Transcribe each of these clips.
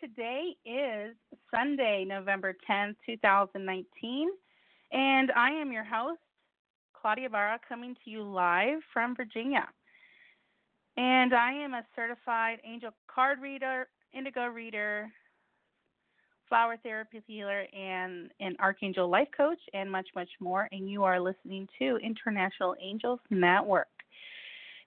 today is Sunday, November 10th, 2019. And I am your host, Claudia Ibarra, coming to you live from Virginia. And I am a certified angel card reader, indigo reader, flower therapy healer, and an archangel life coach, and much, much more. And you are listening to International Angels Network.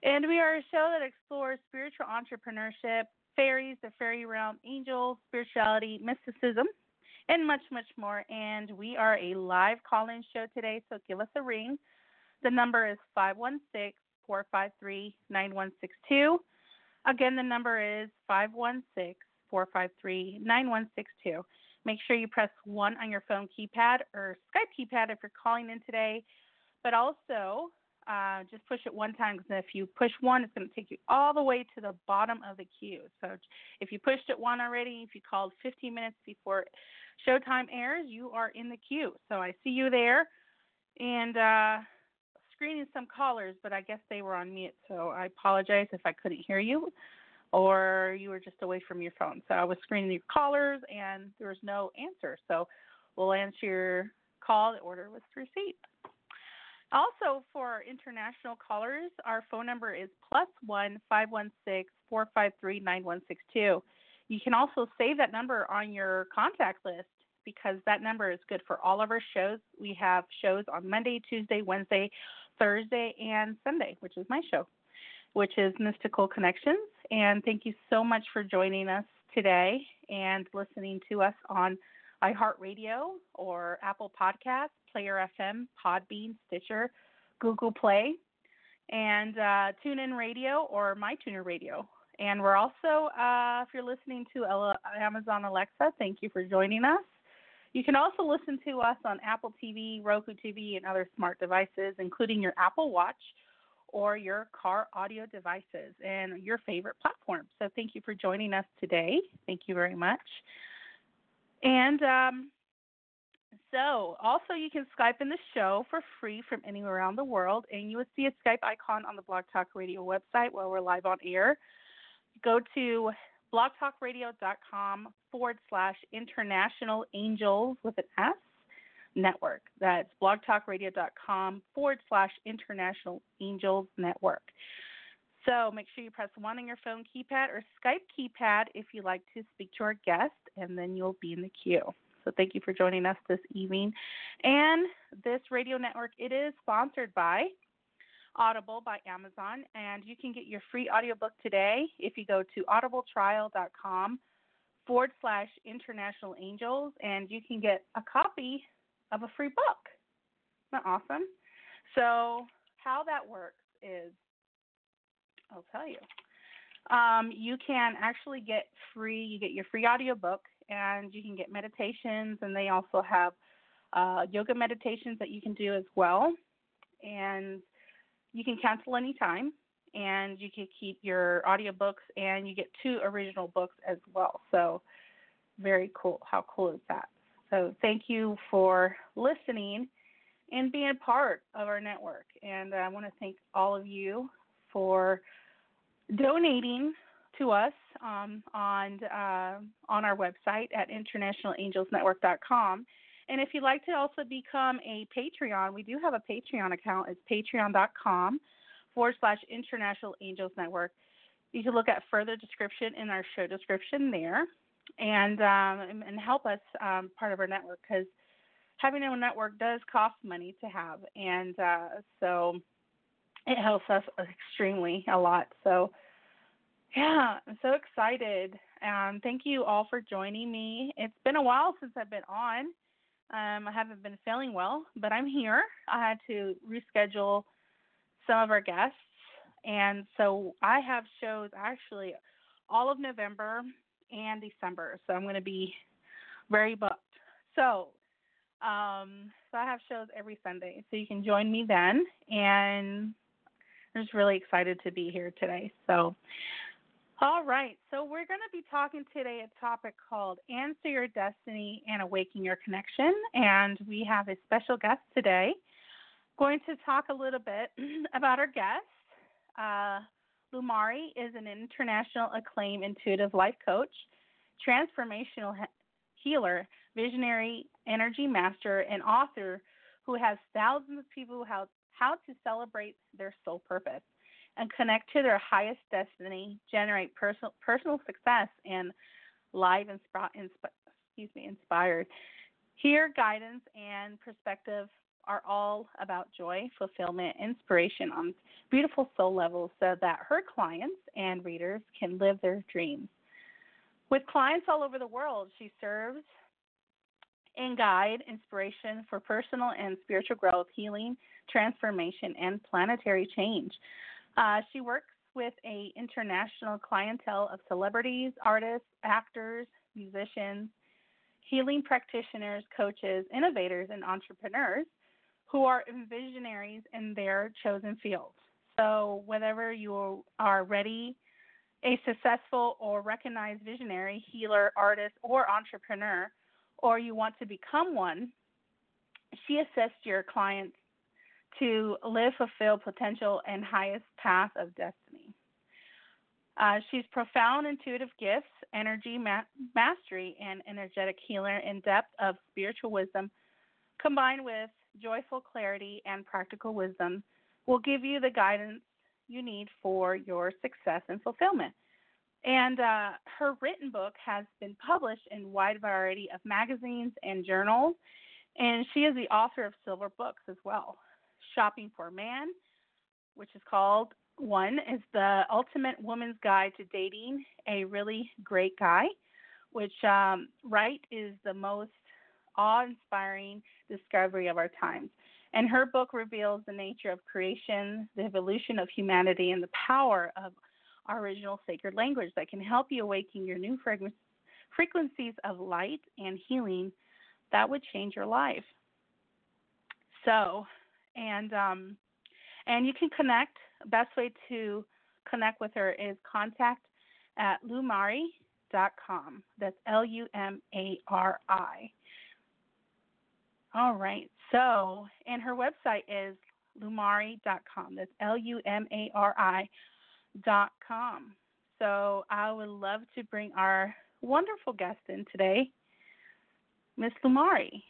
And we are a show that explores spiritual entrepreneurship, fairies, the fairy realm, angels, spirituality, mysticism, and much, much more. And we are a live call in show today, so give us a ring. The number is 516 453 9162. Again, the number is 516 453 9162. Make sure you press 1 on your phone keypad or Skype keypad if you're calling in today. But also, uh, just push it one time because if you push one, it's going to take you all the way to the bottom of the queue. So if you pushed it one already, if you called 15 minutes before showtime airs, you are in the queue. So I see you there. And uh, screening some callers, but I guess they were on mute. So I apologize if I couldn't hear you or you were just away from your phone. So I was screening your callers and there was no answer. So we'll answer your call. The order was received. Also, for our international callers, our phone number is plus one five one six four five three nine one six two. You can also save that number on your contact list because that number is good for all of our shows. We have shows on Monday, Tuesday, Wednesday, Thursday, and Sunday, which is my show, which is Mystical Connections. And thank you so much for joining us today and listening to us on iHeartRadio or Apple Podcasts, Player FM, Podbean, Stitcher, Google Play, and uh, TuneIn Radio or MyTuner Radio. And we're also, uh, if you're listening to Amazon Alexa, thank you for joining us. You can also listen to us on Apple TV, Roku TV, and other smart devices, including your Apple Watch or your car audio devices and your favorite platform. So thank you for joining us today. Thank you very much. And um, so, also, you can Skype in the show for free from anywhere around the world, and you will see a Skype icon on the Blog Talk Radio website while we're live on air. Go to blogtalkradio.com forward slash international angels with an S network. That's blogtalkradio.com forward slash international angels network. So make sure you press one on your phone keypad or Skype keypad if you'd like to speak to our guest, and then you'll be in the queue. So thank you for joining us this evening. And this radio network, it is sponsored by Audible by Amazon, and you can get your free audiobook today if you go to audibletrial.com forward slash international angels, and you can get a copy of a free book. Isn't that awesome? So, how that works is I'll tell you. Um, you can actually get free, you get your free audiobook, and you can get meditations, and they also have uh, yoga meditations that you can do as well. And you can cancel anytime and you can keep your audiobooks and you get two original books as well. So very cool. How cool is that? So thank you for listening and being a part of our network. And I want to thank all of you for donating to us um, on uh, on our website at internationalangelsnetwork.com. And if you'd like to also become a Patreon, we do have a Patreon account. It's patreon.com forward slash International Angels Network. You can look at further description in our show description there and um, and help us um, part of our network because having a network does cost money to have. And uh, so it helps us extremely a lot. So, yeah, I'm so excited. Um, thank you all for joining me. It's been a while since I've been on. Um, I haven't been feeling well, but I'm here. I had to reschedule some of our guests, and so I have shows actually all of November and December. So I'm going to be very booked. So, um, so I have shows every Sunday, so you can join me then. And I'm just really excited to be here today. So, all right. So we're going to be talking today a topic called Answer Your Destiny and Awaken Your Connection. And we have a special guest today. Going to talk a little bit about our guest. Uh, Lumari is an international acclaimed intuitive life coach, transformational healer, visionary energy master, and author who has thousands of people how, how to celebrate their soul purpose and connect to their highest destiny, generate personal personal success, and live and insp- excuse me inspired. Here, guidance and perspective are all about joy, fulfillment, inspiration on beautiful soul levels so that her clients and readers can live their dreams. With clients all over the world, she serves and guide inspiration for personal and spiritual growth, healing, transformation, and planetary change. Uh, she works with a international clientele of celebrities, artists, actors, musicians, healing practitioners, coaches, innovators, and entrepreneurs who are visionaries in their chosen fields. So, whether you are ready, a successful or recognized visionary, healer, artist, or entrepreneur, or you want to become one, she assists your clients to live fulfilled potential and highest path of destiny. Uh, she's profound intuitive gifts, energy ma- mastery, and energetic healer in depth of spiritual wisdom, combined with joyful clarity and practical wisdom, will give you the guidance you need for your success and fulfillment. And uh, her written book has been published in wide variety of magazines and journals, and she is the author of silver books as well. Shopping for Man, which is called One, is the ultimate woman's guide to dating a really great guy, which um, Right is the most awe-inspiring discovery of our times. And her book reveals the nature of creation, the evolution of humanity, and the power of our original sacred language that can help you awaken your new frequencies of light and healing that would change your life. So, and um, and you can connect. Best way to connect with her is contact at lumari.com. That's L U M A R I. All right. So, and her website is lumari.com. That's L U M A R I dot com. So I would love to bring our wonderful guest in today, Miss Lumari.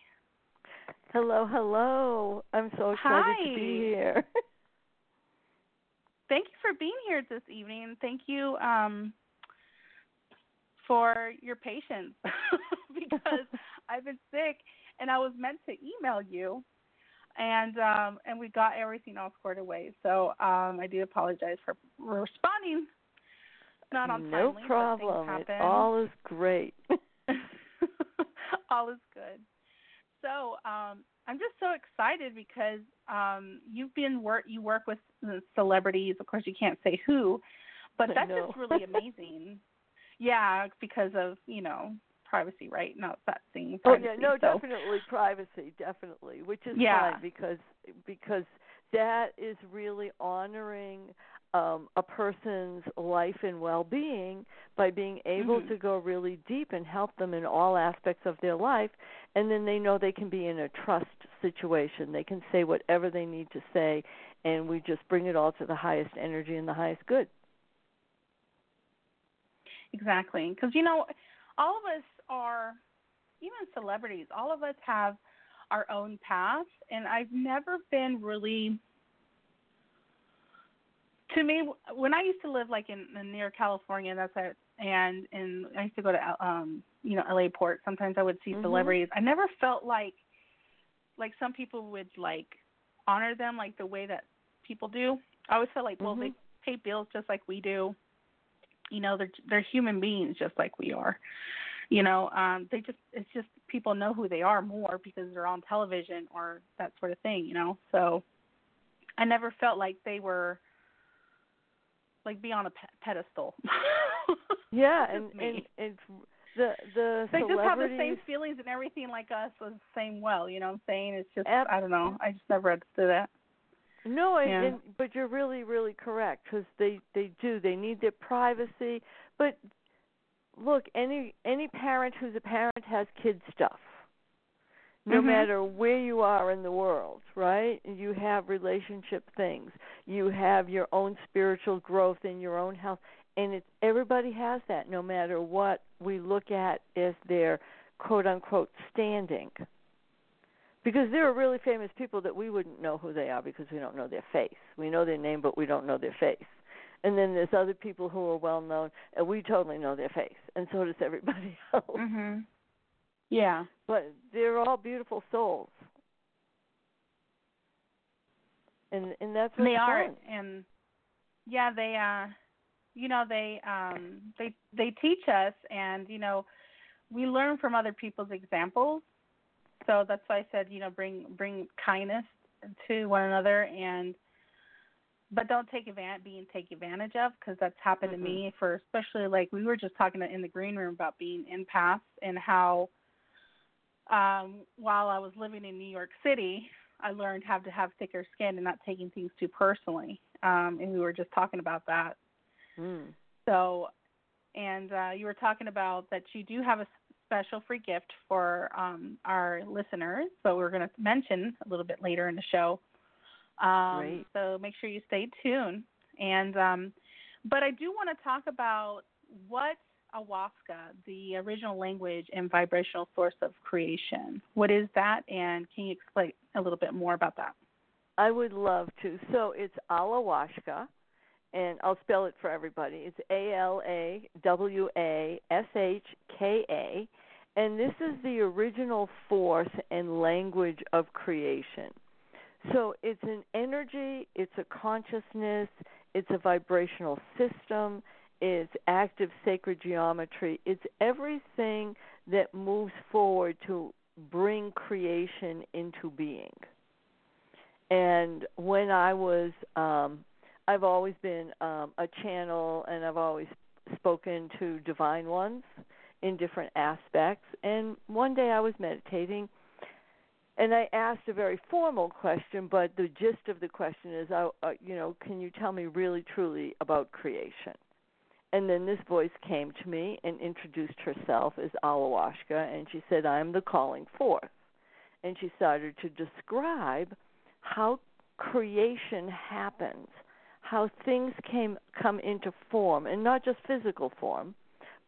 Hello, hello. I'm so excited Hi. to be here. Thank you for being here this evening. Thank you um, for your patience because I've been sick and I was meant to email you and um, and we got everything all squared away. So um, I do apologize for responding not on time. no timely, problem. All is great. all is good. So um, I'm just so excited because um, you've been work you work with celebrities. Of course, you can't say who, but that's just really amazing. yeah, because of you know privacy, right? Not that thing. Privacy, oh yeah, no, so. definitely privacy, definitely, which is yeah. fine because because that is really honoring um, a person's life and well-being by being able mm-hmm. to go really deep and help them in all aspects of their life, and then they know they can be in a trust situation. They can say whatever they need to say, and we just bring it all to the highest energy and the highest good. Exactly, because you know, all of us are, even celebrities, all of us have our own path, and I've never been really. To me, when I used to live like in, in near California, that's a, and and I used to go to um you know LA Port. Sometimes I would see mm-hmm. celebrities. I never felt like like some people would like honor them like the way that people do. I always felt like, well, mm-hmm. they pay bills just like we do. You know, they're they're human beings just like we are you know um they just it's just people know who they are more because they're on television or that sort of thing you know so i never felt like they were like be on a pe- pedestal yeah and and and the the they just have the same feelings and everything like us the same well you know what i'm saying it's just Ab- i don't know i just never understood that No, and, Yeah. and but you're really really correct because they they do they need their privacy, but look any any parent who's a parent has kid stuff no mm-hmm. matter where you are in the world, right? You have relationship things. You have your own spiritual growth and your own health. And it's everybody has that no matter what we look at as their quote unquote standing. Because there are really famous people that we wouldn't know who they are because we don't know their face. We know their name but we don't know their face. And then there's other people who are well known and we totally know their face. And so does everybody else. Mhm. Yeah. But they're all beautiful souls. And and that's what they are fun. and yeah, they uh you know, they um they they teach us and you know, we learn from other people's examples. So that's why I said, you know, bring bring kindness to one another and but don't take advantage being take advantage of because that's happened mm-hmm. to me for especially like we were just talking in the green room about being empaths and how um, while I was living in New York City, I learned how to have thicker skin and not taking things too personally. Um, and we were just talking about that. Mm. So, and uh, you were talking about that you do have a special free gift for um, our listeners, but we're going to mention a little bit later in the show. Um. So make sure you stay tuned. And um, but I do want to talk about what Alawashka, the original language and vibrational source of creation. What is that, and can you explain a little bit more about that? I would love to. So it's Alawashka, and I'll spell it for everybody. It's A L A W A S H K A, and this is the original force and language of creation. So it's an energy, it's a consciousness, it's a vibrational system, it's active sacred geometry, it's everything that moves forward to bring creation into being. And when I was, um, I've always been um, a channel and I've always spoken to divine ones in different aspects. And one day I was meditating and I asked a very formal question, but the gist of the question is, uh, uh, you know, can you tell me really truly about creation? And then this voice came to me and introduced herself as Alawashka, and she said, I'm the calling forth. And she started to describe how creation happens, how things came come into form, and not just physical form,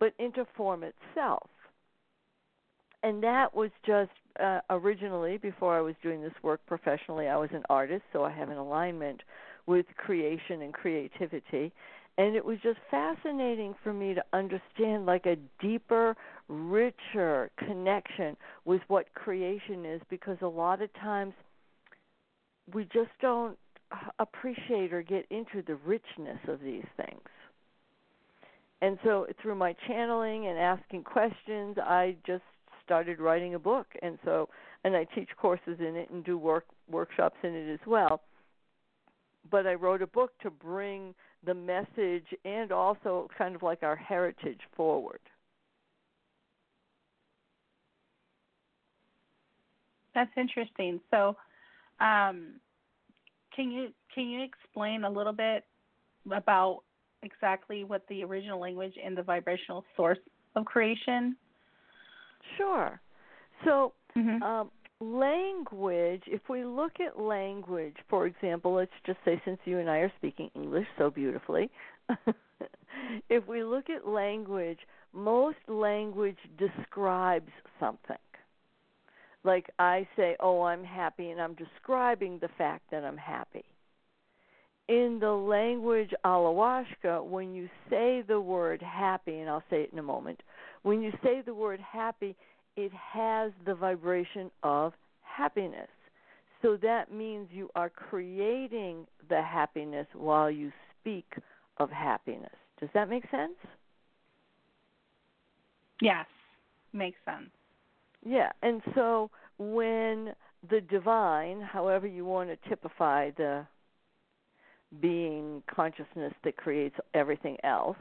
but into form itself. And that was just uh, originally, before I was doing this work professionally, I was an artist, so I have an alignment with creation and creativity and it was just fascinating for me to understand like a deeper richer connection with what creation is because a lot of times we just don't appreciate or get into the richness of these things. And so through my channeling and asking questions i just started writing a book. And so and i teach courses in it and do work workshops in it as well. But i wrote a book to bring the message and also kind of like our heritage forward. That's interesting. So, um, can you can you explain a little bit about exactly what the original language and the vibrational source of creation? Sure. So, mm-hmm. um, language, if we look at language, for example, let's just say since you and I are speaking English so beautifully, if we look at language, most language describes something. Like I say, oh, I'm happy, and I'm describing the fact that I'm happy. In the language Alawashka, when you say the word happy, and I'll say it in a moment, when you say the word happy, it has the vibration of happiness. So that means you are creating the happiness while you speak of happiness. Does that make sense? Yes, makes sense. Yeah, and so when the divine, however you want to typify the being consciousness that creates everything else,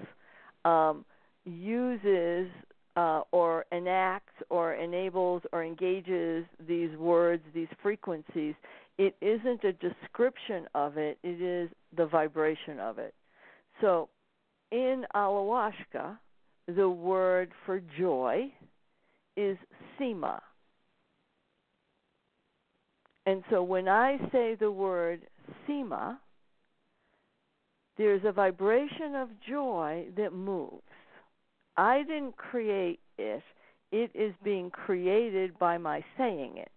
um, uses uh, or enacts or enables or engages these words, these frequencies, it isn't a description of it, it is the vibration of it. So in Alawashka, the word for joy is sima. And so when I say the word Sema, there's a vibration of joy that moves. I didn't create it, it is being created by my saying it.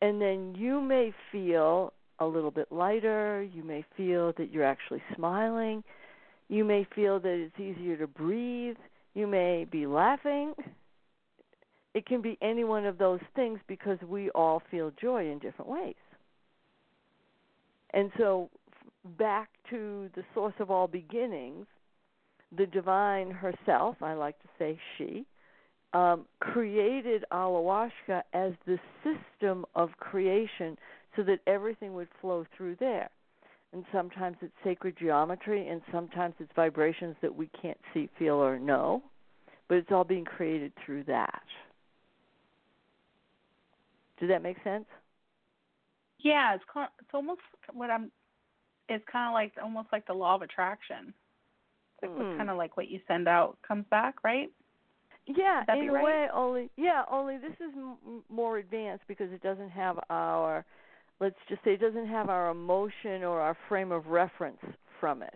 And then you may feel a little bit lighter, you may feel that you're actually smiling, you may feel that it's easier to breathe, you may be laughing. It can be any one of those things because we all feel joy in different ways. And so, back to the source of all beginnings, the divine herself, I like to say she, um, created Alawashka as the system of creation so that everything would flow through there. And sometimes it's sacred geometry, and sometimes it's vibrations that we can't see, feel, or know, but it's all being created through that. Does that make sense? Yeah, it's it's almost what I'm. It's kind of like almost like the law of attraction. It's Hmm. kind of like what you send out comes back, right? Yeah, in a right? way, only yeah, only this is m- more advanced because it doesn't have our, let's just say, it doesn't have our emotion or our frame of reference from it.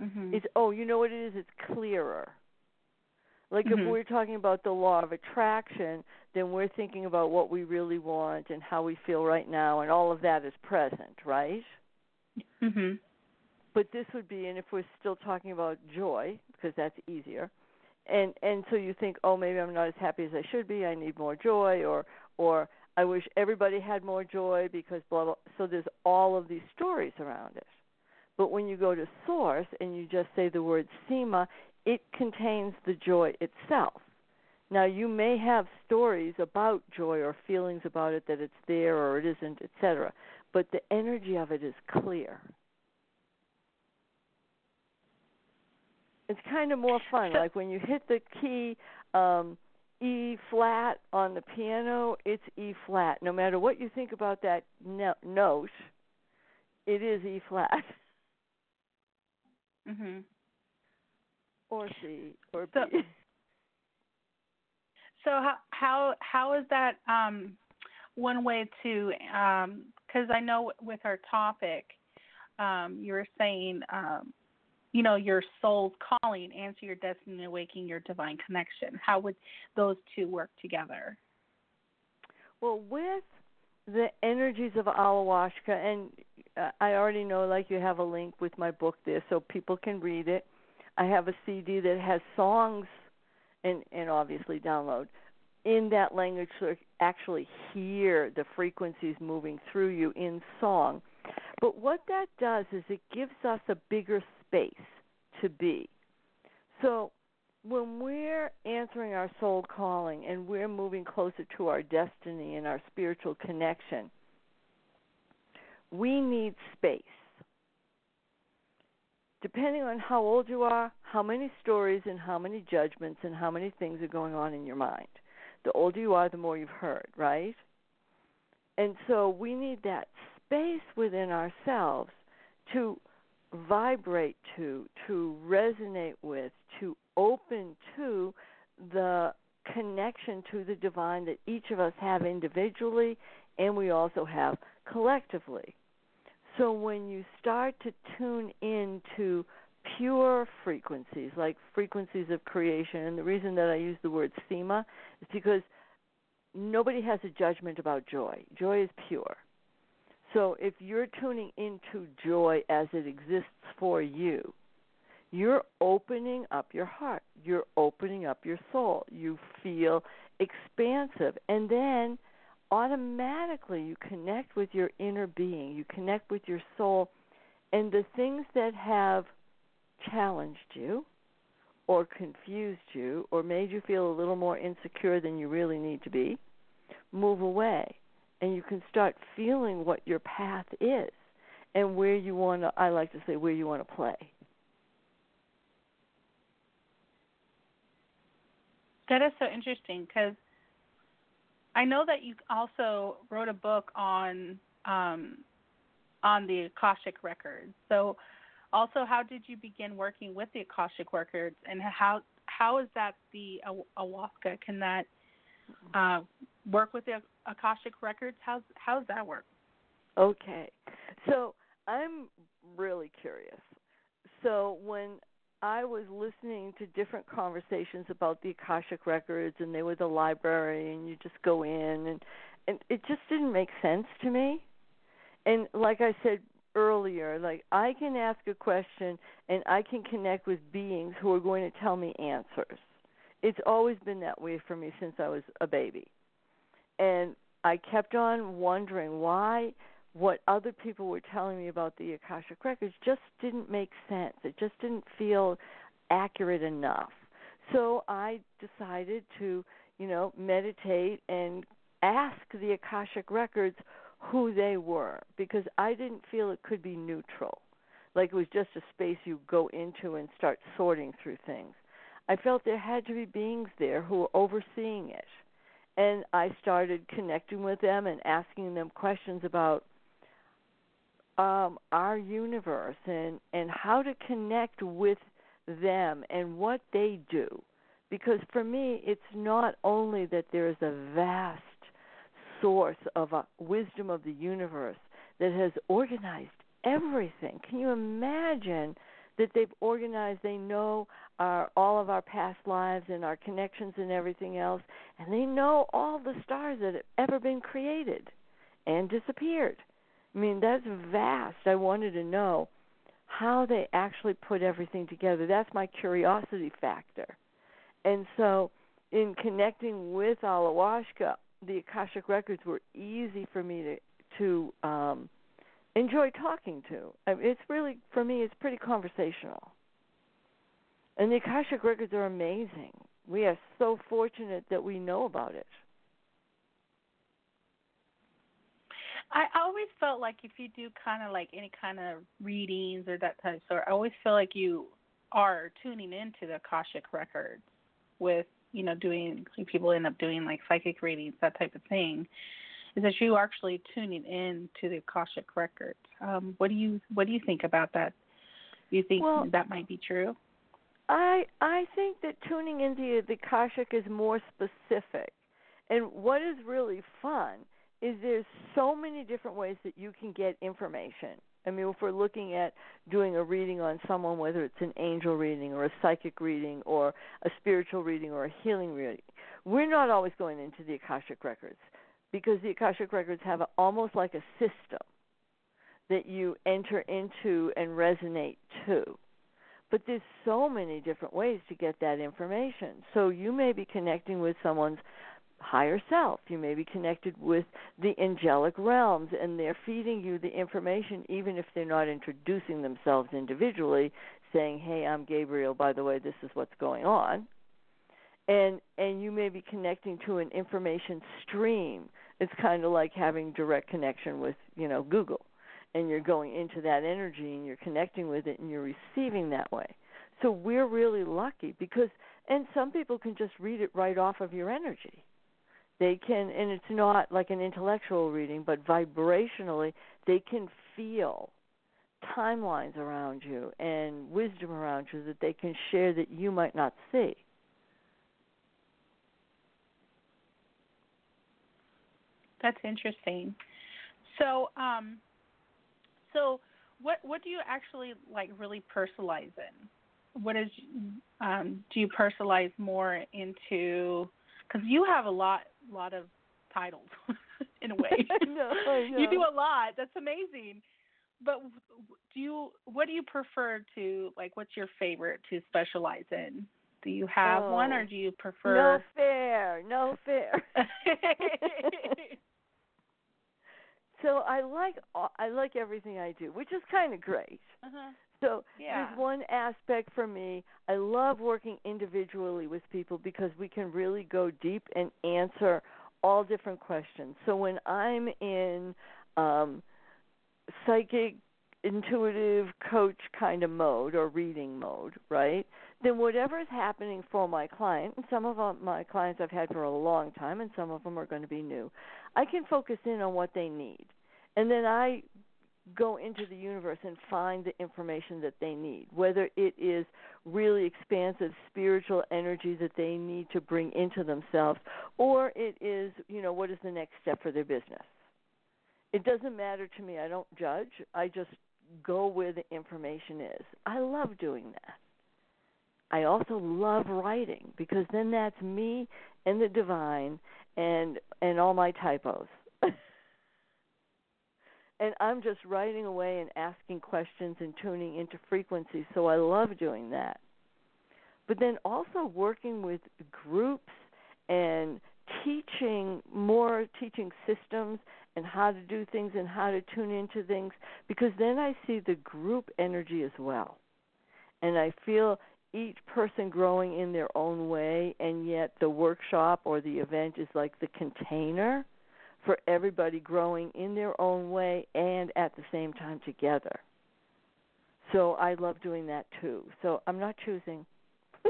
Mm-hmm. It's oh, you know what it is? It's clearer. Like if Mhm. we're talking about the law of attraction, then we're thinking about what we really want and how we feel right now, and all of that is present, right? Mhm. But this would be and if we're still talking about joy because that's easier and and so you think oh maybe i'm not as happy as i should be i need more joy or or i wish everybody had more joy because blah blah so there's all of these stories around it. But when you go to source and you just say the word sema it contains the joy itself. Now you may have stories about joy or feelings about it that it's there or it isn't etc but the energy of it is clear it's kind of more fun. Like when you hit the key um E flat on the piano, it's E flat. No matter what you think about that no- note, it is E flat Mhm. or C or So- B. So how how how is that um one way to um cuz I know with our topic um you were saying um you know your soul's calling answer your destiny awakening your divine connection how would those two work together Well, with the energies of Alawashka, and uh, I already know, like you have a link with my book there, so people can read it. I have a CD that has songs, and and obviously download in that language, you actually hear the frequencies moving through you in song. But what that does is it gives us a bigger space to be. So when we're answering our soul calling and we're moving closer to our destiny and our spiritual connection, we need space. Depending on how old you are, how many stories and how many judgments and how many things are going on in your mind. The older you are, the more you've heard, right? And so we need that space within ourselves to vibrate to, to resonate with, to open to the connection to the divine that each of us have individually and we also have collectively. So when you start to tune into pure frequencies, like frequencies of creation, and the reason that I use the word sema is because nobody has a judgment about joy. Joy is pure. So if you're tuning into joy as it exists for you, you're opening up your heart. You're opening up your soul. You feel expansive. And then automatically you connect with your inner being. You connect with your soul. And the things that have challenged you or confused you or made you feel a little more insecure than you really need to be move away. And you can start feeling what your path is and where you want to, I like to say, where you want to play. That is so interesting because I know that you also wrote a book on um, on the Akashic records. So, also, how did you begin working with the Akashic records, and how how is that the Alawashka? Can that uh, work with the Akashic records? How's how's that work? Okay. So I'm really curious. So when I was listening to different conversations about the Akashic records and they were the library and you just go in and and it just didn't make sense to me. And like I said earlier, like I can ask a question and I can connect with beings who are going to tell me answers. It's always been that way for me since I was a baby. And I kept on wondering why what other people were telling me about the Akashic records just didn't make sense. It just didn't feel accurate enough. So I decided to, you know, meditate and ask the Akashic records who they were because I didn't feel it could be neutral. Like it was just a space you go into and start sorting through things. I felt there had to be beings there who were overseeing it. And I started connecting with them and asking them questions about um, our universe and and how to connect with them and what they do. Because for me it's not only that there is a vast source of a wisdom of the universe that has organized everything. Can you imagine that they've organized they know our all of our past lives and our connections and everything else and they know all the stars that have ever been created and disappeared I mean, that's vast. I wanted to know how they actually put everything together. That's my curiosity factor. And so, in connecting with Alawashka, the Akashic records were easy for me to to um, enjoy talking to. It's really for me, it's pretty conversational. And the Akashic records are amazing. We are so fortunate that we know about it. I always felt like if you do kind of like any kind of readings or that type of sort, I always feel like you are tuning into the Akashic records with, you know, doing people end up doing like psychic readings, that type of thing. Is that you actually tuning in to the Akashic records? Um, what do you what do you think about that? Do you think well, that might be true? I I think that tuning into the Akashic is more specific. And what is really fun is there's so many different ways that you can get information. I mean, if we're looking at doing a reading on someone, whether it's an angel reading or a psychic reading or a spiritual reading or a healing reading, we're not always going into the Akashic records because the Akashic records have a, almost like a system that you enter into and resonate to. But there's so many different ways to get that information. So you may be connecting with someone's higher self. You may be connected with the angelic realms, and they're feeding you the information, even if they're not introducing themselves individually, saying, "Hey, I'm Gabriel. By the way, this is what's going on." And and you may be connecting to an information stream. It's kind of like having direct connection with you know Google, and you're going into that energy and you're connecting with it and you're receiving that way. So we're really lucky because and some people can just read it right off of your energy they can and it's not like an intellectual reading but vibrationally they can feel timelines around you and wisdom around you that they can share that you might not see that's interesting so um so what what do you actually like really personalize in what is um do you personalize more into because you have a lot lot of titles in a way. I know, I know. You do a lot. That's amazing. But do you what do you prefer to like what's your favorite to specialize in? Do you have oh, one or do you prefer No fair. No fair. So I like I like everything I do, which is kind of great. Uh-huh. So yeah. there's one aspect for me. I love working individually with people because we can really go deep and answer all different questions. So when I'm in um, psychic, intuitive coach kind of mode or reading mode, right? Then whatever is happening for my client, and some of my clients I've had for a long time, and some of them are going to be new, I can focus in on what they need, and then I go into the universe and find the information that they need, whether it is really expansive spiritual energy that they need to bring into themselves, or it is, you know, what is the next step for their business. It doesn't matter to me. I don't judge. I just go where the information is. I love doing that. I also love writing because then that's me and the divine and and all my typos. and I'm just writing away and asking questions and tuning into frequencies. So I love doing that. But then also working with groups and teaching more teaching systems and how to do things and how to tune into things because then I see the group energy as well. And I feel each person growing in their own way and yet the workshop or the event is like the container for everybody growing in their own way and at the same time together. So I love doing that too. So I'm not choosing.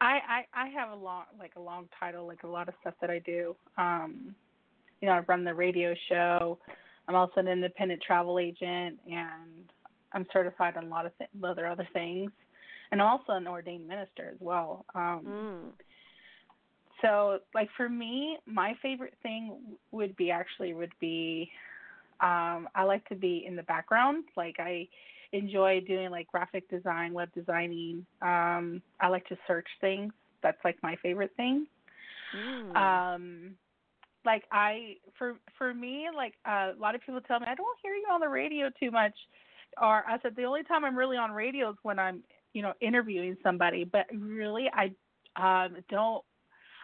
I, I I have a long like a long title like a lot of stuff that I do. Um you know, I run the radio show. I'm also an independent travel agent and I'm certified on a lot of th- other other things. And also an ordained minister as well. Um mm so like for me my favorite thing would be actually would be um i like to be in the background like i enjoy doing like graphic design web designing um i like to search things that's like my favorite thing mm. um like i for for me like uh, a lot of people tell me i don't hear you on the radio too much or i said the only time i'm really on radio is when i'm you know interviewing somebody but really i um don't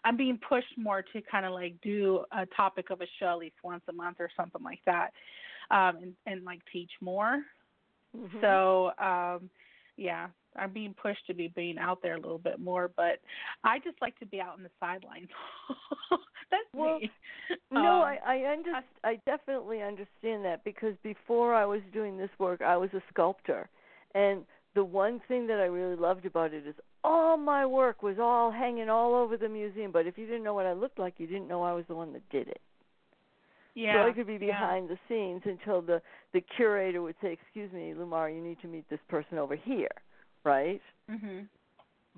I'm being pushed more to kind of like do a topic of a show at least once a month or something like that, um, and, and like teach more. Mm-hmm. So um, yeah, I'm being pushed to be being out there a little bit more, but I just like to be out on the sidelines. That's well, me. No, um, I I, under, I definitely understand that because before I was doing this work, I was a sculptor, and the one thing that I really loved about it is all my work was all hanging all over the museum. But if you didn't know what I looked like, you didn't know I was the one that did it. Yeah. So I could be behind yeah. the scenes until the the curator would say, "Excuse me, Lumar, you need to meet this person over here," right? Mhm.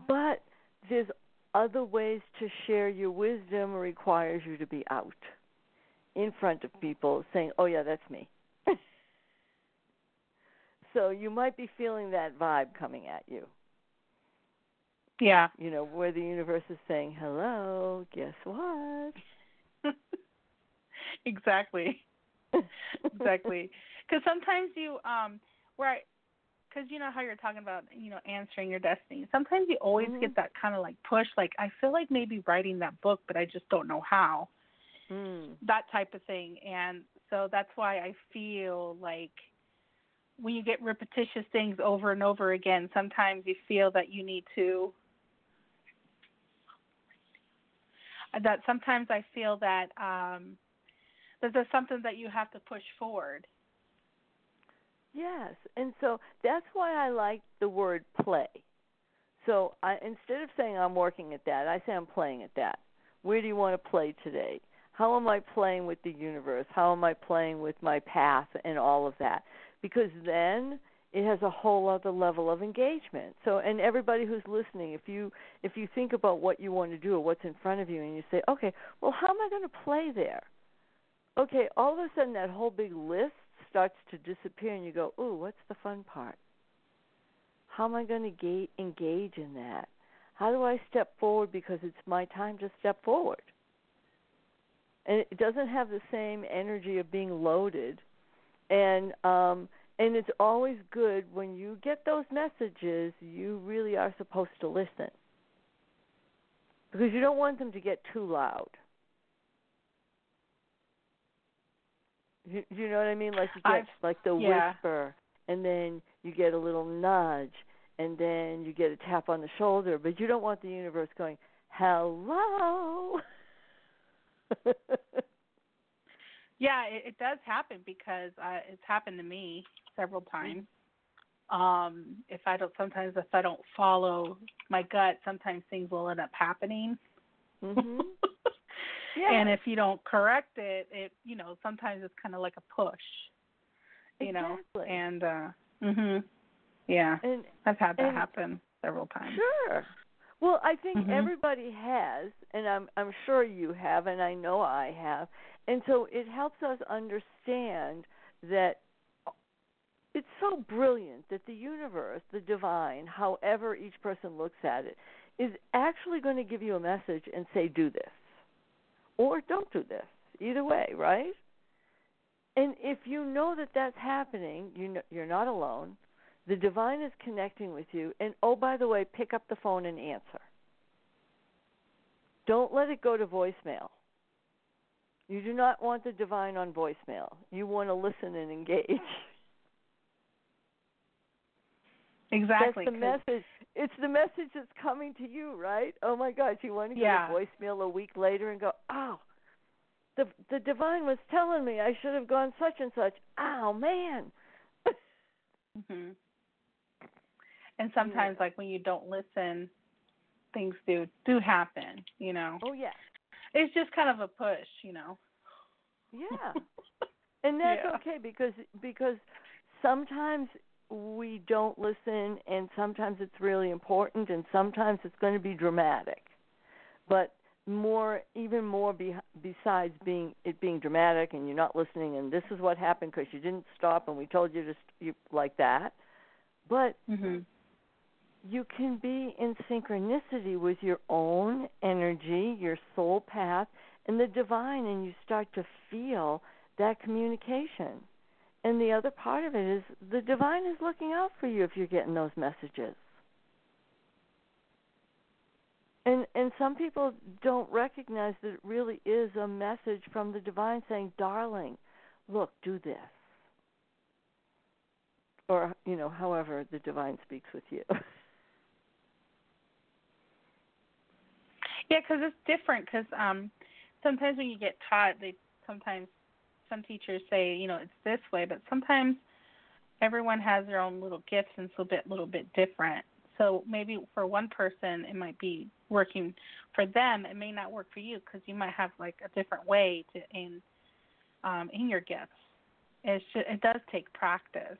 But there's other ways to share your wisdom requires you to be out in front of people saying, "Oh yeah, that's me." so you might be feeling that vibe coming at you. Yeah. You know, where the universe is saying, "Hello, guess what?" exactly. exactly. Because sometimes you, um, where, because you know how you're talking about, you know, answering your destiny. Sometimes you always mm-hmm. get that kind of like push. Like I feel like maybe writing that book, but I just don't know how. Mm. That type of thing, and so that's why I feel like when you get repetitious things over and over again, sometimes you feel that you need to that sometimes I feel that um, there's something that you have to push forward. Yes, and so that's why I like the word play. So I, instead of saying I'm working at that, I say I'm playing at that. Where do you want to play today? How am I playing with the universe? How am I playing with my path and all of that? Because then it has a whole other level of engagement. So and everybody who's listening, if you if you think about what you want to do or what's in front of you and you say, "Okay, well how am I going to play there?" Okay, all of a sudden that whole big list starts to disappear and you go, "Ooh, what's the fun part? How am I going to ga- engage in that? How do I step forward because it's my time to step forward?" And it doesn't have the same energy of being loaded and um and it's always good when you get those messages you really are supposed to listen because you don't want them to get too loud you, you know what i mean like you get I've, like the yeah. whisper and then you get a little nudge and then you get a tap on the shoulder but you don't want the universe going hello yeah, it, it does happen because uh, it's happened to me several times. Um, if I don't, sometimes if I don't follow my gut, sometimes things will end up happening. mm-hmm. Yeah. And if you don't correct it, it you know sometimes it's kind of like a push. You exactly. know, and uh mhm, yeah, and I've had that and- happen several times. Sure. Well, I think Mhm. everybody has, and I'm I'm sure you have, and I know I have, and so it helps us understand that it's so brilliant that the universe, the divine, however each person looks at it, is actually going to give you a message and say, "Do this," or "Don't do this." Either way, right? And if you know that that's happening, you know, you're not alone the divine is connecting with you and oh by the way pick up the phone and answer don't let it go to voicemail you do not want the divine on voicemail you want to listen and engage Exactly. that's the message it's the message that's coming to you right oh my gosh you want to get Yeah. a voicemail a week later and go oh the the divine was telling me i should have gone such and such oh man hmm And sometimes, like when you don't listen, things do do happen. You know, oh yeah it's just kind of a push. You know. Yeah. And that's Yeah. okay because because sometimes we don't listen and sometimes it's really important and sometimes it's going to be dramatic. But more even more be, besides being it being dramatic and you're not listening and this is what happened because you didn't stop and we told you to st- you like that. But hmm you can be in synchronicity with your own energy, your soul path, and the divine, and you start to feel that communication. And the other part of it is the divine is looking out for you if you're getting those messages. And and some people don't recognize that it really is a message from the divine saying, "Darling, look, do this." Or, you know, however the divine speaks with you. Yeah, because it's different. Because um, sometimes when you get taught, they sometimes some teachers say, you know, it's this way, but sometimes everyone has their own little gifts and it's a bit little bit different. So maybe for one person it might be working for them. It may not work for you because you might have like a different way to in um, in your gifts. It's just, it does take practice.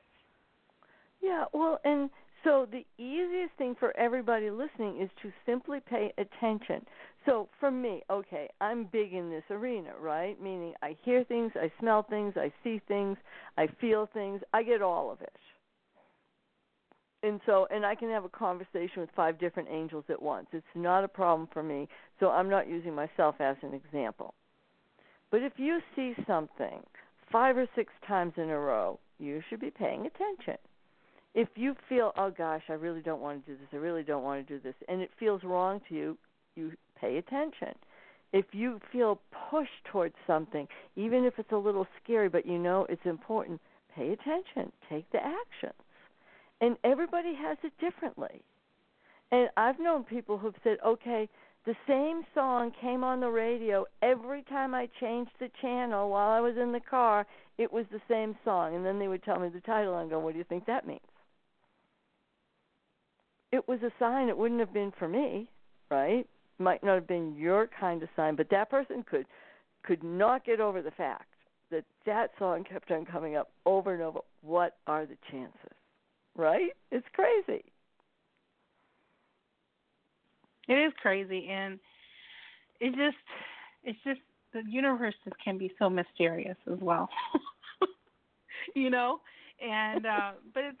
Yeah, well, and so the easiest thing for everybody listening is to simply pay attention. So for me, okay, I'm big in this arena, right? Meaning I hear things, I smell things, I see things, I feel things, I get all of it. And so, and I can have a conversation with five different angels at once. It's not a problem for me. So I'm not using myself as an example. But if you see something five or six times in a row, you should be paying attention if you feel, oh gosh, I really don't want to do this, I really don't want to do this, and it feels wrong to you, you pay attention. If you feel pushed towards something, even if it's a little scary, but you know it's important, pay attention, take the actions. And everybody has it differently. And I've known people who've said, okay, the same song came on the radio every time I changed the channel while I was in the car. It was the same song, and then they would tell me the title, and go, "What do you think that means?" It was a sign. It wouldn't have been for me, right? Might not have been your kind of sign, but that person could could not get over the fact that that song kept on coming up over and over. What are the chances? Right? It's crazy. It is crazy, and it just it's just the universe can be so mysterious as well. you know, and uh, but it's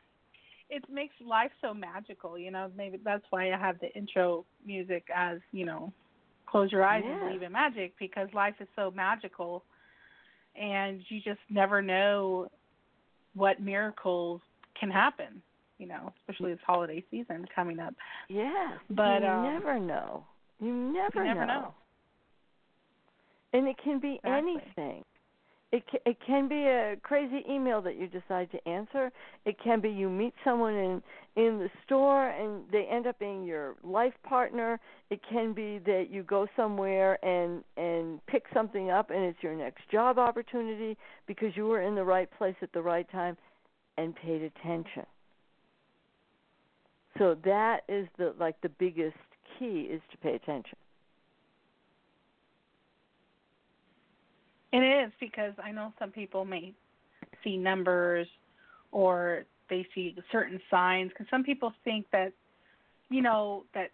it makes life so magical. You know, maybe that's why I have the intro music as you know, close your eyes Yeah. and believe in magic because life is so magical, and you just never know what miracles can happen. You know, especially this holiday season coming up. Yeah. But, you um, never know. You never, you never know. And it can be Exactly. anything. It it can be a crazy email that you decide to answer. It can be you meet someone in in the store and they end up being your life partner. It can be that you go somewhere and and pick something up and it's your next job opportunity because you were in the right place at the right time and paid attention. So that is the like the biggest key is to pay attention. It is because I know some people may see numbers or they see certain signs because some people think that you know that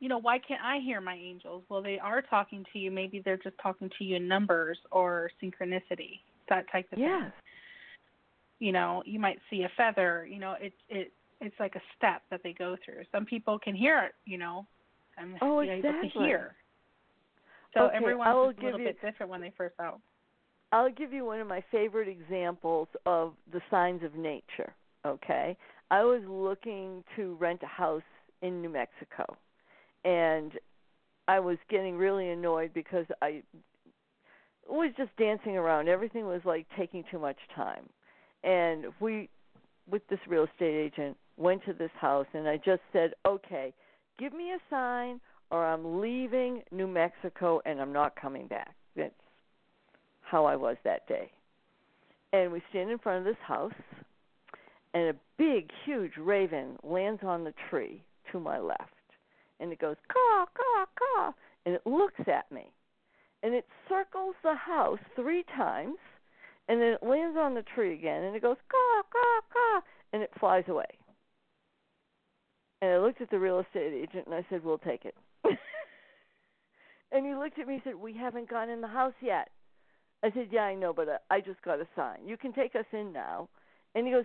you know why can't i hear my angels? Well they are talking to you. Maybe they're just talking to you in numbers or synchronicity that type of yes. thing you know you might see a feather you know it it it's like a step that they go through. Some people can hear it you know and oh, exactly. able to hear so okay, everyone's a little you, bit different when they first out I'll give you one of my favorite examples of the signs of nature. Okay, I was looking to rent a house in New Mexico, and I was getting really annoyed because I was just dancing around. Everything was like taking too much time, and we, with this real estate agent, went to this house, and I just said, "Okay, give me a sign, or I'm leaving New Mexico and I'm not coming back." That's how I was that day. And we stand in front of this house, and a big, huge raven lands on the tree to my left. And it goes, caw, caw, caw, and it looks at me. And it circles the house three times, and then it lands on the tree again, and it goes, caw, caw, caw, and it flies away. And I looked at the real estate agent, and I said, we'll take it. and he looked at me and said, we haven't gone in the house yet. I said, "Yeah, I know, but I just got a sign. You can take us in now." And he goes,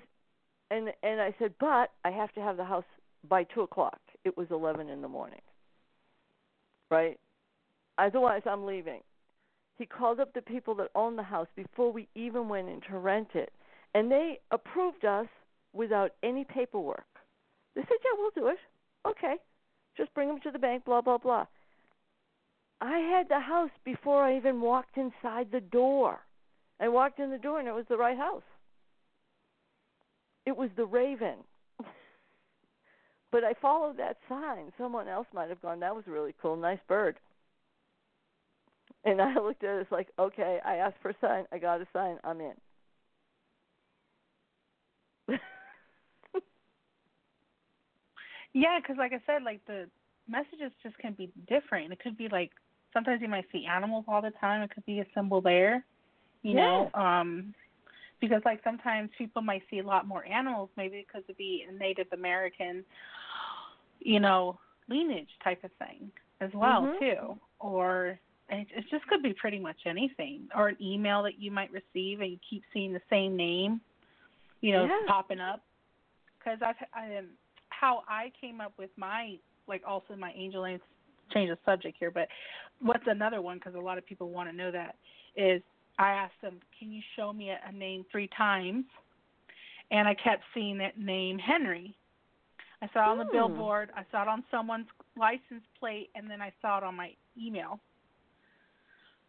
and and I said, "But I have to have the house by two o'clock." It was eleven in the morning. Right? Otherwise, I'm leaving. He called up the people that own the house before we even went in to rent it, and they approved us without any paperwork. They said, "Yeah, we'll do it. Okay, just bring them to the bank." Blah blah blah. I had the house before I even walked inside the door. I walked in the door and it was the right house. It was the Raven. but I followed that sign. Someone else might have gone, that was really cool, nice bird. And I looked at it, it's like, okay, I asked for a sign, I got a sign, I'm in. yeah, because like I said, like the messages just can be different. It could be like sometimes you might see animals all the time. It could be a symbol there, you know. Um, because like sometimes people might see a lot more animals, maybe because of the Native American, you know, lineage type of thing as well mm-hmm. too. Or it, it just could be pretty much anything. Or an email that you might receive and you keep seeing the same name, you know, yeah. popping up. Because I've I, how I came up with my like also my angel names change the subject here, but what's another one because a lot of people want to know that is I asked them, "Can you show me a, a name three times?" And I kept seeing that name Henry. I saw it on the hmm. billboard. I saw it on someone's license plate, and then I saw it on my email.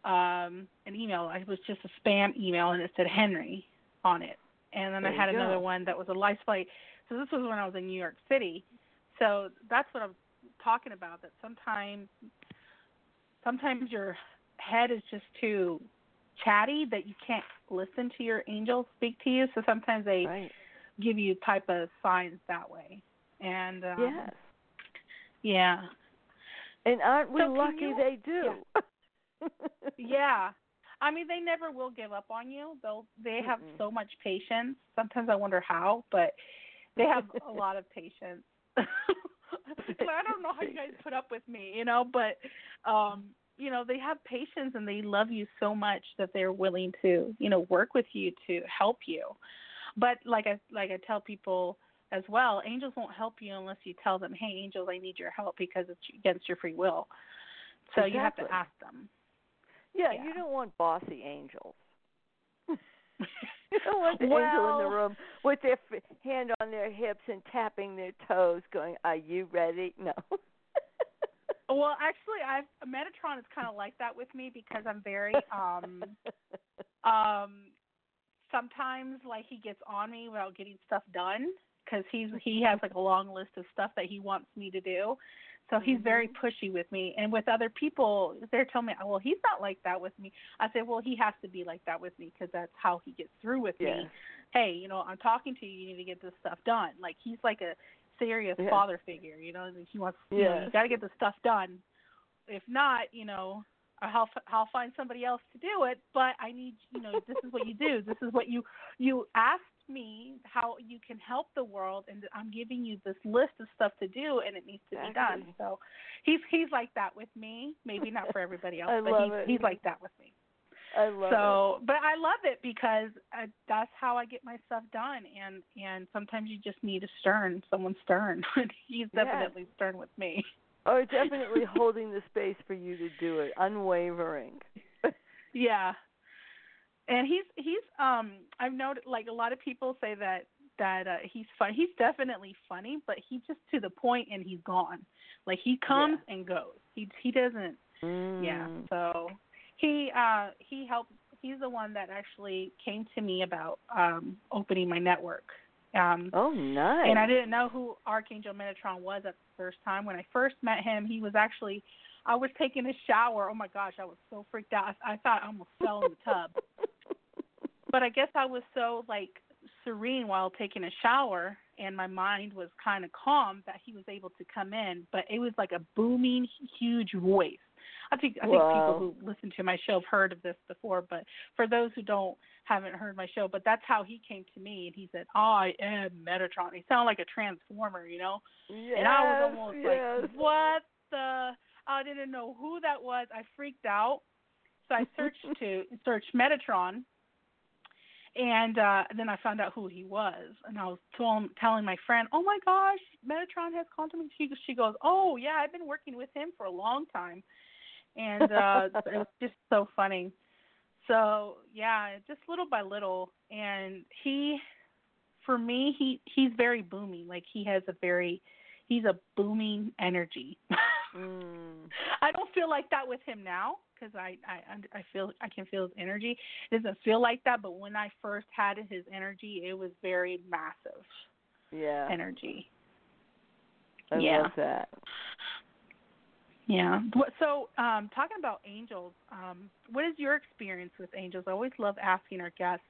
Um, an email. It was just a spam email, and it said Henry on it. And then there I had another one that was a license plate. So this was when I was in New York City. So that's what I'm talking about. That sometimes sometimes your head is just too chatty that you can't listen to your angels speak to you. So sometimes they right. give you type of signs that way. And um, yes. yeah. And aren't we So lucky you- they do? yeah. I mean, they never will give up on you. They'll they have Mm-mm. so much patience. Sometimes I wonder how, but they have a lot of patience. I don't know how you guys put up with me, you know, but um, you know, they have patience and they love you so much that they're willing to, you know, work with you to help you. But like I like I tell people as well, angels won't help you unless you tell them, "Hey, angels, I need your help," because it's against your free will. So you have to ask them. Yeah, Yeah. you don't want bossy angels. don't the angel in the room with their f- hand on their hips and tapping their toes, going, "Are you ready?" No. Well, actually, I've Metatron is kind of like that with me because I'm very um um sometimes like he gets on me without getting stuff done because he's he has like a long list of stuff that he wants me to do. So he's very Mm-hmm. pushy with me, and with other people, they're telling me, "Well, he's not like that with me." I say, "Well, he has to be like that with me because that's how he gets through with me." Hey, you know, I'm talking to you. You need to get this stuff done. Like he's like a serious father figure. You know, he wants. You know, you got to get this stuff done. If not, you know, I'll I'll find somebody else to do it, but I need you know this is what you do. This is what you you asked me how you can help the world, and I'm giving you this list of stuff to do, and it needs to exactly. be done. So he's he's like that with me. Maybe not for everybody else, but he's it. he's like that with me. I love it. so, it. but I love it because uh, that's how I get my stuff done, and and sometimes you just need a stern, someone stern. he's Yeah. definitely stern with me. Or definitely holding the space for you to do it, unwavering. Yeah. And he's he's um I've noted like a lot of people say that that uh he's fun he's definitely funny, but he's just to the point and he's gone. Like he comes and goes. He he doesn't Mm. yeah. So he uh he helped he's the one that actually came to me about um opening my network. Um Oh, nice. and I didn't know who Archangel Metatron was at the first time. When I first met him, he was actually I was taking a shower. Oh my gosh, I was so freaked out. I, I thought I almost fell in the tub. But I guess I was so like serene while taking a shower and my mind was kind of calm that he was able to come in, but it was like a booming huge voice. I think I think people who listen to my show have heard of this before, but for those who don't haven't heard my show, but that's how he came to me and he said, I am Metatron. He sounded like a transformer, you know? yes, and I was almost yes. like, What the I didn't know who that was. I freaked out. So I searched to search Metatron and uh then I found out who he was and I was telling telling my friend, "Oh my gosh, Metatron has contacted me." She she goes, "Oh, yeah, I've been working with him for a long time." And uh it was just so funny. So, yeah, just little by little and he for me, he he's very booming. Like he has a very he's a booming energy. Mm. I don't feel like that with him now because I, I I feel I can feel his energy. It doesn't feel like that, but when I first had his energy, it was very massive Yeah. energy. I yeah. love that. Yeah. So, um, talking about angels, um, what is your experience with angels? I always love asking our guests.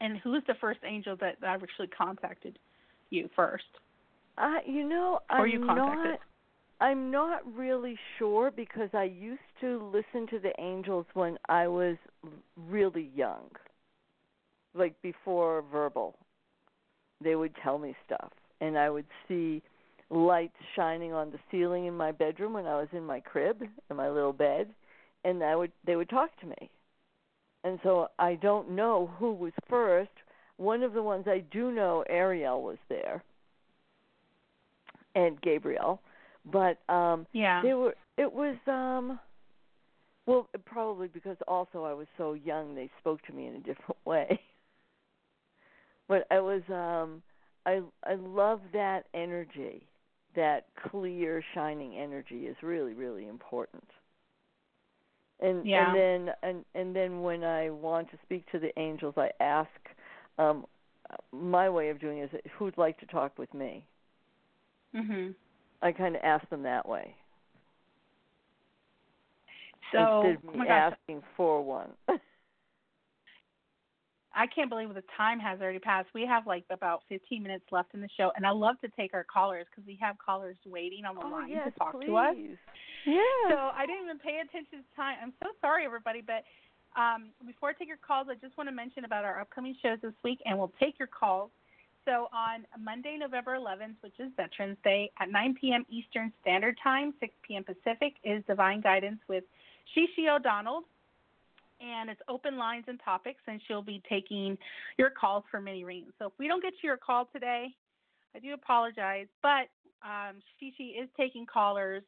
And who's the first angel that, that actually contacted you first? Uh, you know, Or I'm you contacted? not. I'm not really sure because I used to listen to the angels when I was really young, like before verbal. They would tell me stuff, and I would see lights shining on the ceiling in my bedroom when I was in my crib in my little bed, and I would they would talk to me. And so I don't know who was first. One of the ones I do know, Ariel was there, and Gabriel, but um Yeah. they were it was um well probably because also I was so young they spoke to me in a different way. But I was um I I love that energy. That clear shining energy is really really important. And Yeah. and then and and then when I want to speak to the angels I ask um my way of doing it is who'd like to talk with me. Mhm. I kind of ask them that way. So, instead of oh me gosh, asking for one. I can't believe the time has already passed. We have like about 15 minutes left in the show, and I love to take our callers because we have callers waiting on the oh, line yes, to talk please. to us. Yes. So I didn't even pay attention to time. I'm so sorry, everybody. But um, before I take your calls, I just want to mention about our upcoming shows this week, and we'll take your calls. So on Monday, November 11th, which is Veterans Day, at 9 p.m. Eastern Standard Time, 6 p.m. Pacific, is Divine Guidance with Shishi O'Donnell. And it's open lines and topics, and she'll be taking your calls for mini readings. So if we don't get to your call today, I do apologize, but um, Shishi is taking callers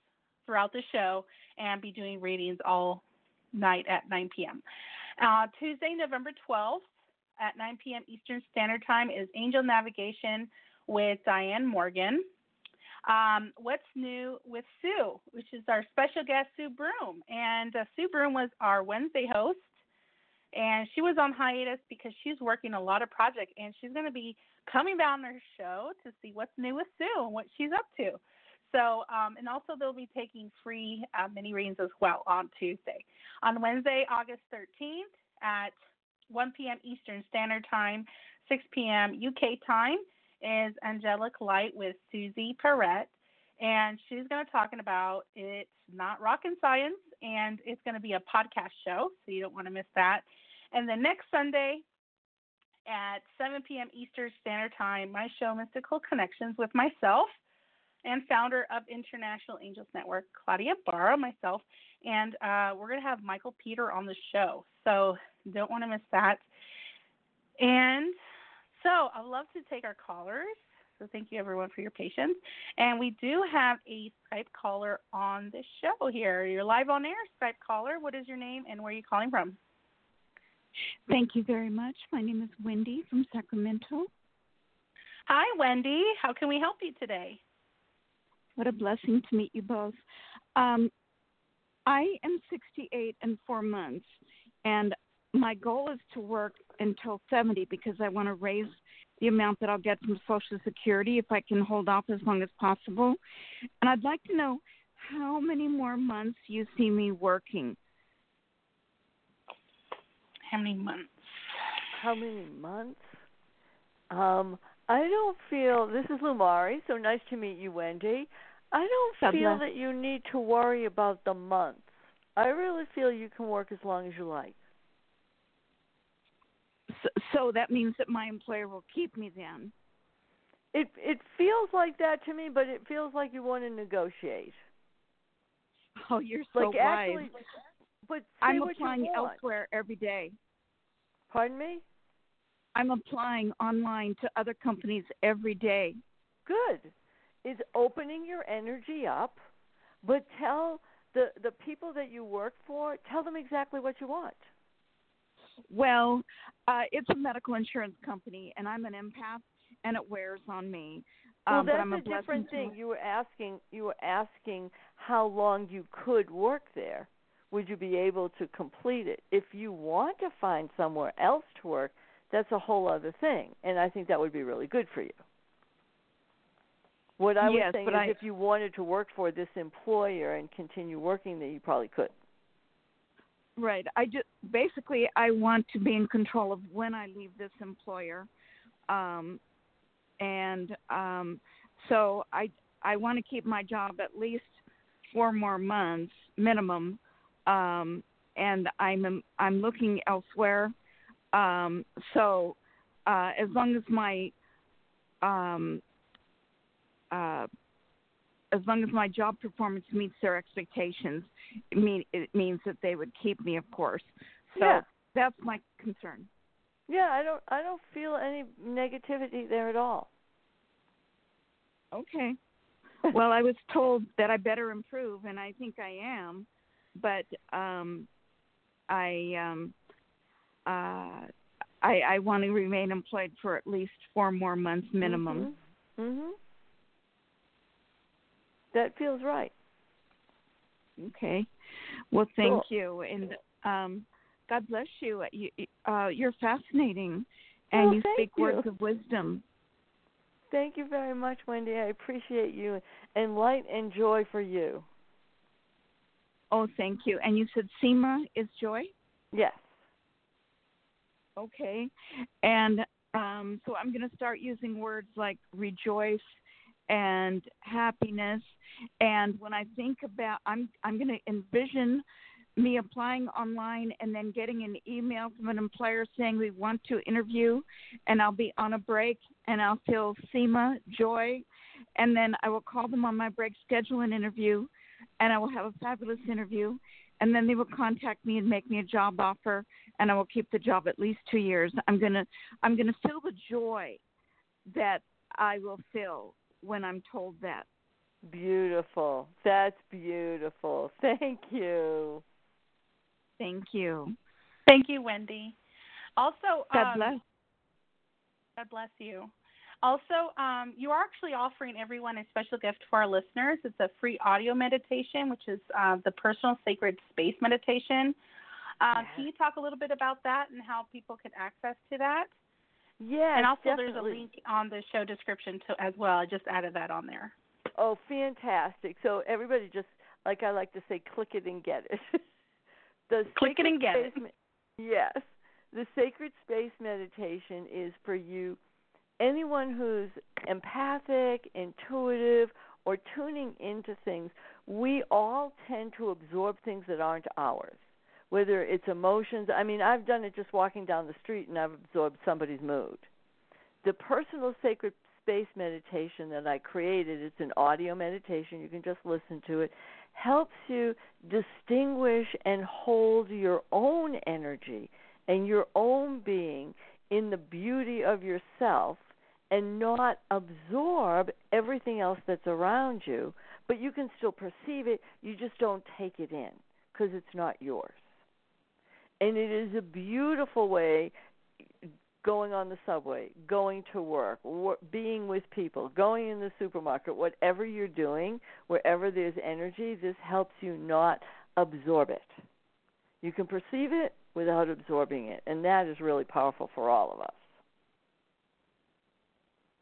throughout the show and be doing readings all night at 9 p.m. Uh, Tuesday, November 12th at 9 p.m. Eastern Standard Time is Angel Navigation with Diane Morgan. Um, what's new with Sue, which is our special guest, Sue Broom. And uh, Sue Broom was our Wednesday host, and she was on hiatus because she's working a lot of projects, and she's going to be coming down our show to see what's new with Sue and what she's up to. So, um, and also they'll be taking free uh, mini readings as well on Tuesday. On Wednesday, August 13th at 1 p.m. Eastern Standard Time, 6 p.m. UK time is Angelic Light with Susie Perrette. And she's going to be talking about it's not rocket science, and it's going to be a podcast show, so you don't want to miss that. And then next Sunday at 7 p.m. Eastern Standard Time, my show, Mystical Connections, with myself and founder of International Angels Network, Claudia Ibarra, myself, and uh, we're going to have Michael Peter on the show. So don't want to miss that. And so I'd love to take our callers. So thank you everyone for your patience. And we do have a Skype caller on the show here. You're live on air, Skype caller. What is your name and where are you calling from? Thank you very much. My name is Wendy from Sacramento. Hi, Wendy. How can we help you today? What a blessing to meet you both. Um, I am 68 and four months, and my goal is to work until 70 because I want to raise the amount that I'll get from Social Security if I can hold off as long as possible. And I'd like to know how many more months you see me working. How many months? How many months? Um, I don't feel this is Lumari, so nice to meet you, Wendy. I don't God feel bless. that you need to worry about the months. I really feel you can work as long as you like. So, that means that my employer will keep me then. It it feels like that to me, but it feels like you want to negotiate. Oh, you're so Like wise. actually, but I'm applying elsewhere every day. Pardon me. I'm applying online to other companies every day. Good. Is opening your energy up, but tell the the people that you work for, tell them exactly what you want. Well, uh, it's a medical insurance company, and I'm an empath, and it wears on me. Well, um, but that's I'm a, a different thing. You were asking you were asking how long you could work there. Would you be able to complete it? If you want to find somewhere else to work, that's a whole other thing, and I think that would be really good for you. What I was Yes, saying but is, I- if you wanted to work for this employer and continue working there, you probably could. Right. I just basically I want to be in control of when I leave this employer, um, and um, so I I want to keep my job at least four more months minimum, um, and I'm I'm looking elsewhere. Um, so uh, as long as my um, uh, as long as my job performance meets their expectations, it, mean, it means that they would keep me, of course. So Yeah. that's my concern. Yeah, I don't I don't feel any negativity there at all. Okay. well, I was told that I better improve, and I think I am, but um, I um, uh, I, I want to remain employed for at least four more months minimum. Mhm. Mhm. That feels right. Okay. Well, thank Cool. you, and um, God bless you. you uh, you're fascinating, and Well, you thank speak words of wisdom. Thank you very much, Wendy. I appreciate you and light and joy for you. Oh, thank you. And you said Sema is joy. Yes. Okay. And um, so I'm going to start using words like rejoice and happiness. And when I think about, I'm I'm going to envision me applying online and then getting an email from an employer saying we want to interview, and I'll be on a break and I'll feel SEMA joy, and then I will call them on my break, schedule an interview, and I will have a fabulous interview, and then they will contact me and make me a job offer, and I will keep the job at least two years. I'm gonna I'm gonna feel the joy that I will feel when I'm told that. Beautiful. That's beautiful. Thank you. Thank you. Thank you, Wendy. Also, God um, bless. God bless you. Also, um, you are actually offering everyone a special gift for our listeners. It's a free audio meditation, which is uh, the personal sacred space meditation. Uh, Yes. Can you talk a little bit about that and how people can access to that? Yes, and also, definitely. there's a link on the show description to, as well. I just added that on there. Oh, fantastic. So everybody just like I like to say click it and get it. the Click it and get it. Yes. The sacred space meditation is for you anyone who's empathic, intuitive, or tuning into things we all tend to absorb things that aren't ours. Whether it's emotions, I mean, I've done it just walking down the street and I've absorbed somebody's mood. The personal sacred space meditation that I created, it's an audio meditation, you can just listen to it, helps you distinguish and hold your own energy and your own being in the beauty of yourself and not absorb everything else that's around you, but you can still perceive it, you just don't take it in because it's not yours. And it is a beautiful way going on the subway, going to work, being with people, going in the supermarket, whatever you're doing, wherever there's energy, this helps you not absorb it. You can perceive it without absorbing it, and that is really powerful for all of us.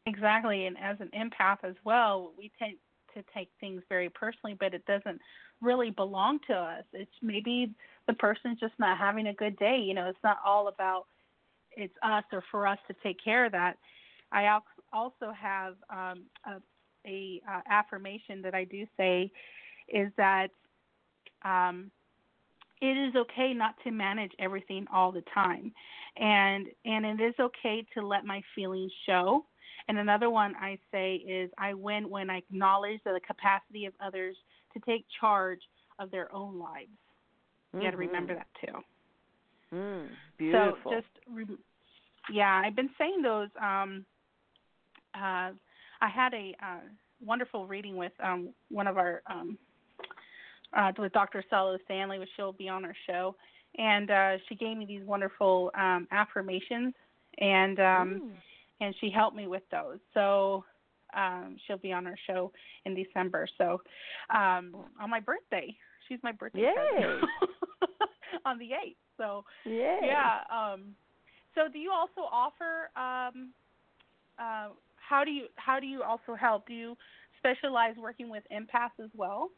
Exactly, and as an empath as well, we tend to take things very personally, but it doesn't really belong to us. It's maybe the person's just not having a good day. You know, it's not all about it's us or for us to take care of that. I also have um, a, a uh, affirmation that I do say is that um, it is okay not to manage everything all the time, and and it is okay to let my feelings show. And another one I say is I win when I acknowledge the capacity of others to take charge of their own lives. You mm-hmm. got to remember that too. Mm, beautiful. So just yeah, I've been saying those. Um, uh, I had a uh, wonderful reading with um, one of our um, uh, with Dr. Salo Stanley, which she'll be on our show, and uh, she gave me these wonderful um, affirmations, and um, and she helped me with those. So um, she'll be on our show in December. So um, on my birthday, she's my birthday Yay. on the eighth. So Yay. yeah. Um, so do you also offer? Um, uh, how do you how do you also help? Do you specialize working with empaths as well?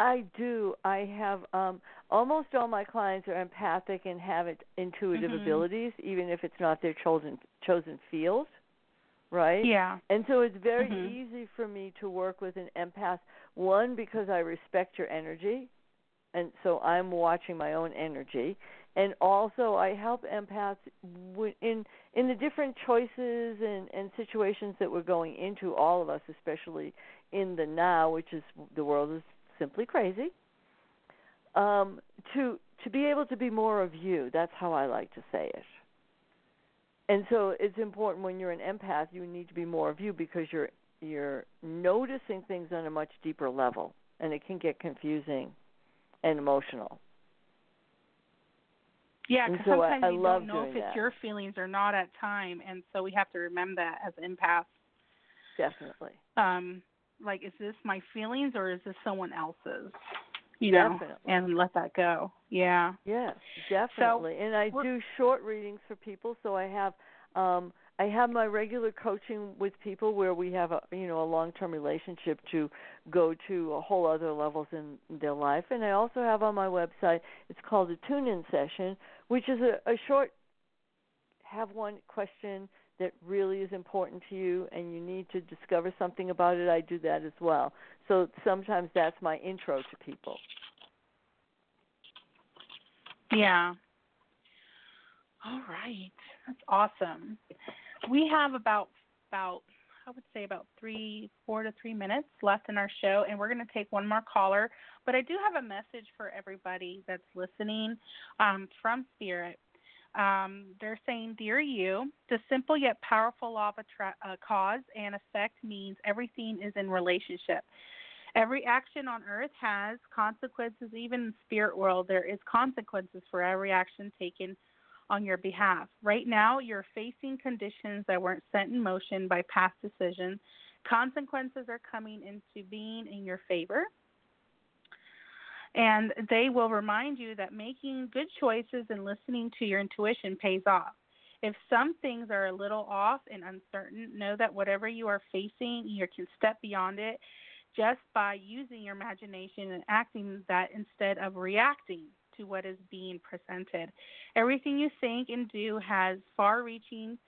I do. I have um almost all my clients are empathic and have intuitive mm-hmm. abilities, even if it's not their chosen chosen field, right? Yeah. And so it's very mm-hmm. easy for me to work with an empath. One because I respect your energy, and so I'm watching my own energy, and also I help empaths in in the different choices and and situations that we're going into. All of us, especially in the now, which is the world is simply crazy. Um, to to be able to be more of you. That's how I like to say it. And so it's important when you're an empath, you need to be more of you because you're you're noticing things on a much deeper level, and it can get confusing and emotional. Yeah, because so sometimes I, I you don't know if it's that. your feelings or not at time, and so we have to remember that as empaths. Definitely. Um, like, is this my feelings or is this someone else's? You know, definitely. and let that go. Yeah. Yes, definitely. So, and I do short readings for people, so I have um I have my regular coaching with people where we have a you know a long term relationship to go to a whole other levels in their life, and I also have on my website it's called a tune in session, which is a, a short have one question that really is important to you and you need to discover something about it. I do that as well. So sometimes that's my intro to people. Yeah. All right. That's awesome. We have about about I would say about three, four to three minutes left in our show, and we're going to take one more caller. But I do have a message for everybody that's listening um, from Spirit. Um, they're saying, Dear you, the simple yet powerful law of attra- uh, cause and effect means everything is in relationship. Every action on earth has consequences, even in spirit world, there is consequences for every action taken on your behalf. Right now, you're facing conditions that weren't set in motion by past decisions. Consequences are coming into being in your favor. And they will remind you that making good choices and listening to your intuition pays off. If some things are a little off and uncertain, know that whatever you are facing, you can step beyond it just by using your imagination and acting that instead of reacting to what is being presented. Everything you think and do has far reaching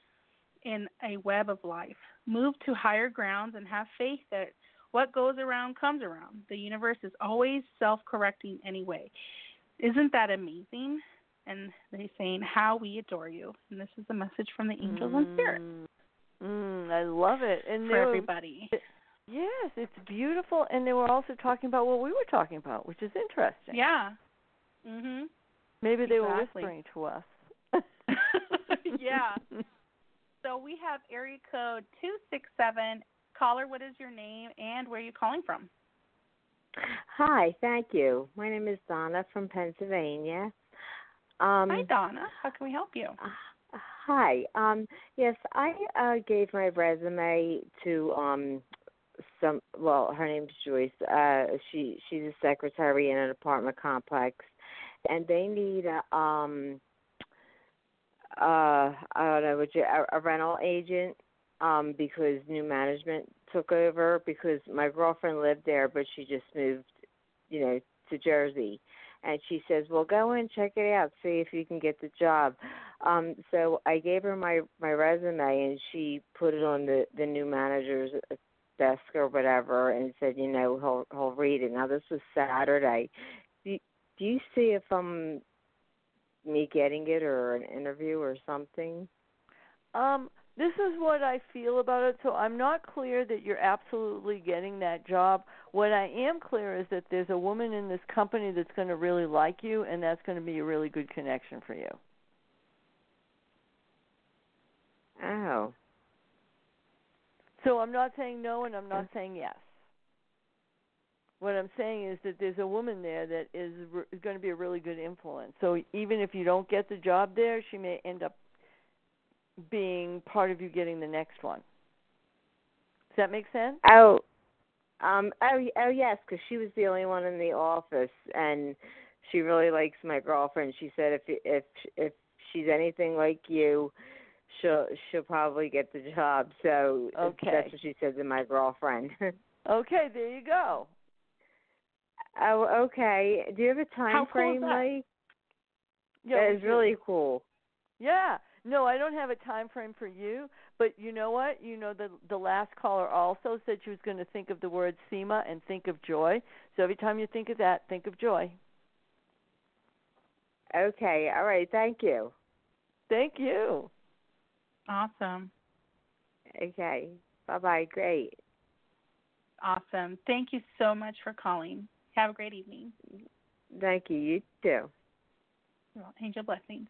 in a web of life. Move to higher grounds and have faith that what goes around comes around. The universe is always self correcting anyway. Isn't that amazing? And they're saying, How we adore you. And this is a message from the angels mm, and spirit. Mm, I love it. And for everybody. Were, yes, it's beautiful. And they were also talking about what we were talking about, which is interesting. Yeah. Mhm. Maybe they exactly. were whispering to us. yeah. So we have area code 267. Caller, what is your name and where are you calling from? Hi, thank you. My name is Donna from Pennsylvania. Um, hi, Donna. How can we help you? Uh, hi. Um, yes, I uh, gave my resume to um, some. Well, her name's Joyce. Uh, she she's a secretary in an apartment complex, and they need a um, uh, I don't know, would a, a rental agent um because new management took over because my girlfriend lived there but she just moved you know to Jersey. And she says well go in check it out see if you can get the job. Um so I gave her my my resume and she put it on the the new manager's desk or whatever and said you know he'll he'll read it. Now this was Saturday. Do, do you see if I'm me getting it or an interview or something? Um this is what I feel about it. So I'm not clear that you're absolutely getting that job. What I am clear is that there's a woman in this company that's going to really like you, and that's going to be a really good connection for you. Oh. So I'm not saying no, and I'm not saying yes. What I'm saying is that there's a woman there that is, is going to be a really good influence. So even if you don't get the job there, she may end up being part of you getting the next one. Does that make sense? Oh, um, oh, oh yes, because she was the only one in the office, and she really likes my girlfriend. She said if if if she's anything like you, she'll she'll probably get the job. So okay. that's what she said to my girlfriend. okay, there you go. Oh, okay. Do you have a time How frame, cool? Mike? Yeah, that is really cool. Yeah. No, I don't have a time frame for you, but you know what? You know the the last caller also said she was going to think of the word SEMA and think of joy. So every time you think of that, think of joy. Okay. All right. Thank you. Thank you. Awesome. Okay. Bye bye. Great. Awesome. Thank you so much for calling. Have a great evening. Thank you. You too. Angel blessings.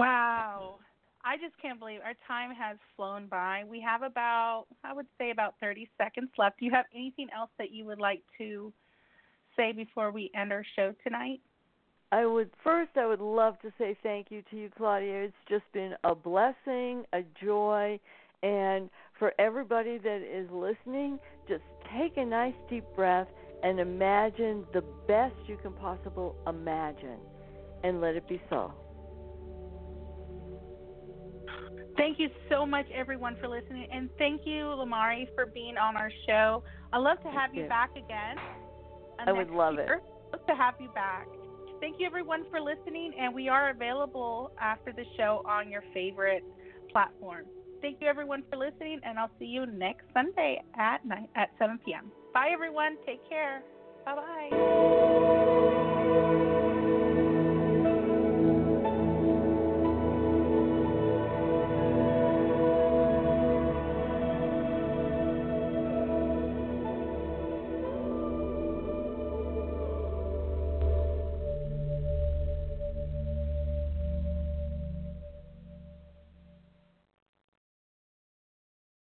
Wow. I just can't believe our time has flown by. We have about, I would say, about 30 seconds left. Do you have anything else that you would like to say before we end our show tonight? I would first I would love to say thank you to you Claudia. It's just been a blessing, a joy, and for everybody that is listening, just take a nice deep breath and imagine the best you can possibly imagine and let it be so. Thank you so much, everyone, for listening, and thank you, Lumari, for being on our show. I'd love to have you, you, back again. Uh, I would love year. it. Love to have you back. Thank you, everyone, for listening, and we are available after the show on your favorite platform. Thank you, everyone, for listening, and I'll see you next Sunday at night at 7 p.m. Bye, everyone. Take care. Bye bye.